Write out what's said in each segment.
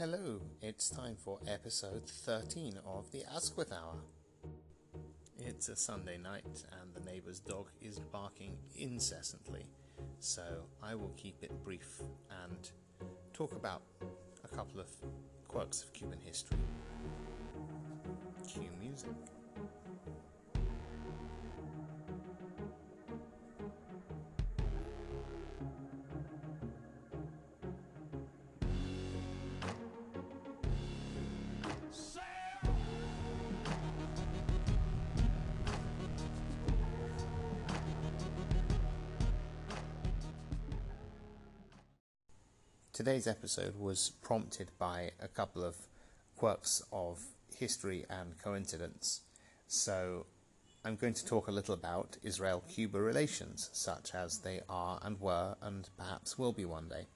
Hello, it's time for episode 13 of the Asquith Hour. It's a Sunday night and the neighbour's dog is barking incessantly, so I will keep it brief and talk about a couple of quirks of Cuban history. Cue music. Today's episode was prompted by a couple of quirks of history and coincidence. So, I'm going to talk a little about Israel Cuba relations, such as they are and were, and perhaps will be one day.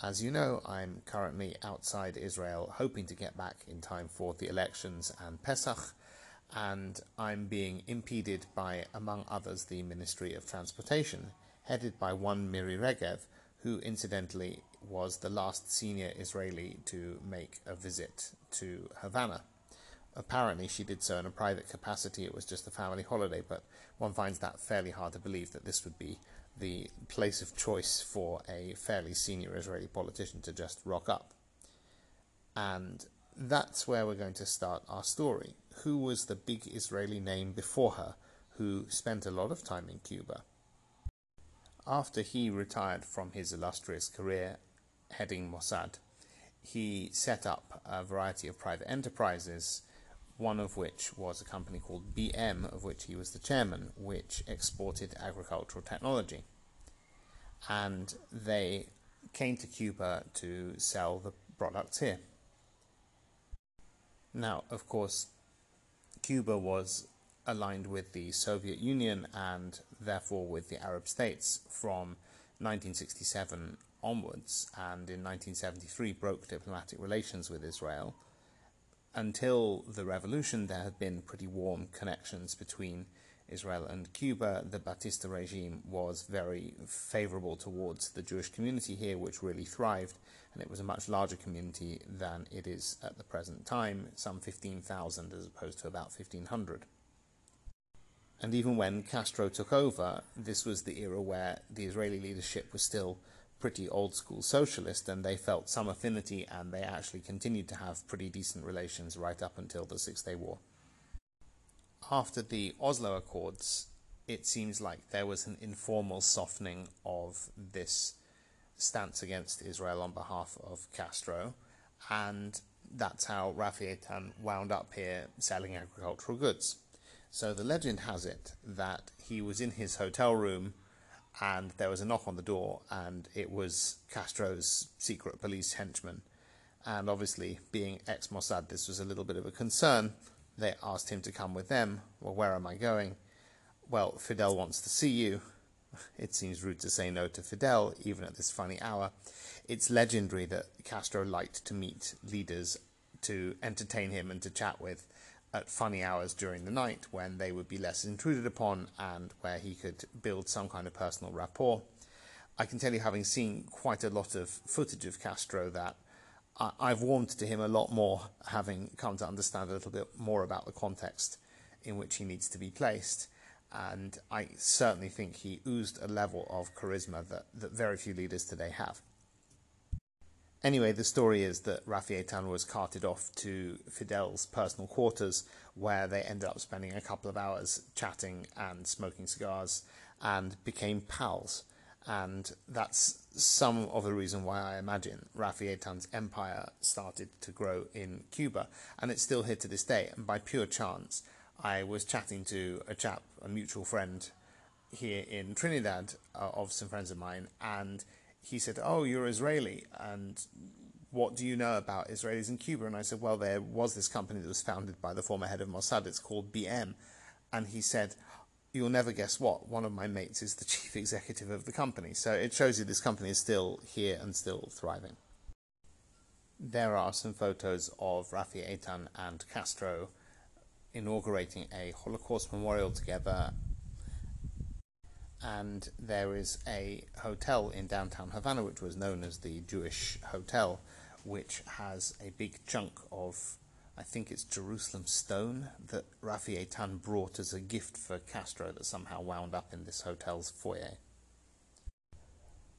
As you know, I'm currently outside Israel, hoping to get back in time for the elections and Pesach, and I'm being impeded by, among others, the Ministry of Transportation, headed by one Miri Regev, who incidentally was the last senior Israeli to make a visit to Havana. Apparently, she did so in a private capacity, it was just a family holiday, but one finds that fairly hard to believe that this would be the place of choice for a fairly senior Israeli politician to just rock up. And that's where we're going to start our story. Who was the big Israeli name before her who spent a lot of time in Cuba? After he retired from his illustrious career heading Mossad, he set up a variety of private enterprises, one of which was a company called BM, of which he was the chairman, which exported agricultural technology. And they came to Cuba to sell the products here. Now, of course, Cuba was aligned with the Soviet Union and therefore with the Arab states from 1967 onwards, and in 1973 broke diplomatic relations with Israel. Until the revolution, there had been pretty warm connections between Israel and Cuba. The Batista regime was very favorable towards the Jewish community here, which really thrived, and it was a much larger community than it is at the present time, some 15,000 as opposed to about 1,500. And even when Castro took over, this was the era where the Israeli leadership was still pretty old school socialist and they felt some affinity and they actually continued to have pretty decent relations right up until the Six Day War. After the Oslo Accords, it seems like there was an informal softening of this stance against Israel on behalf of Castro, and that's how Rafi wound up here selling agricultural goods. So the legend has it that he was in his hotel room and there was a knock on the door and it was Castro's secret police henchman. And obviously, being ex Mossad, this was a little bit of a concern. They asked him to come with them. Well, where am I going? Well, Fidel wants to see you. It seems rude to say no to Fidel, even at this funny hour. It's legendary that Castro liked to meet leaders to entertain him and to chat with at funny hours during the night when they would be less intruded upon and where he could build some kind of personal rapport. I can tell you, having seen quite a lot of footage of Castro, that I've warmed to him a lot more, having come to understand a little bit more about the context in which he needs to be placed. And I certainly think he oozed a level of charisma that, that very few leaders today have. Anyway, the story is that Rafi Eitan was carted off to Fidel's personal quarters, where they ended up spending a couple of hours chatting and smoking cigars and became pals. And that's some of the reason why I imagine Rafi Eitan's empire started to grow in Cuba. And it's still here to this day. And by pure chance, I was chatting to a chap, a mutual friend here in Trinidad uh, of some friends of mine, and he said, "Oh, you're Israeli, and what do you know about Israelis in Cuba?" And I said, "Well, there was this company that was founded by the former head of Mossad. It's called BM," and he said. You'll never guess what. One of my mates is the chief executive of the company. So it shows you this company is still here and still thriving. There are some photos of Rafi Eitan and Castro inaugurating a Holocaust memorial together and there is a hotel in downtown Havana which was known as the Jewish Hotel, which has a big chunk of, I think it's Jerusalem stone that Rafi Eitan brought as a gift for Castro that somehow wound up in this hotel's foyer.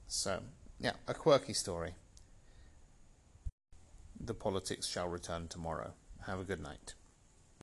So, yeah, a quirky story. The politics shall return tomorrow. Have a good night.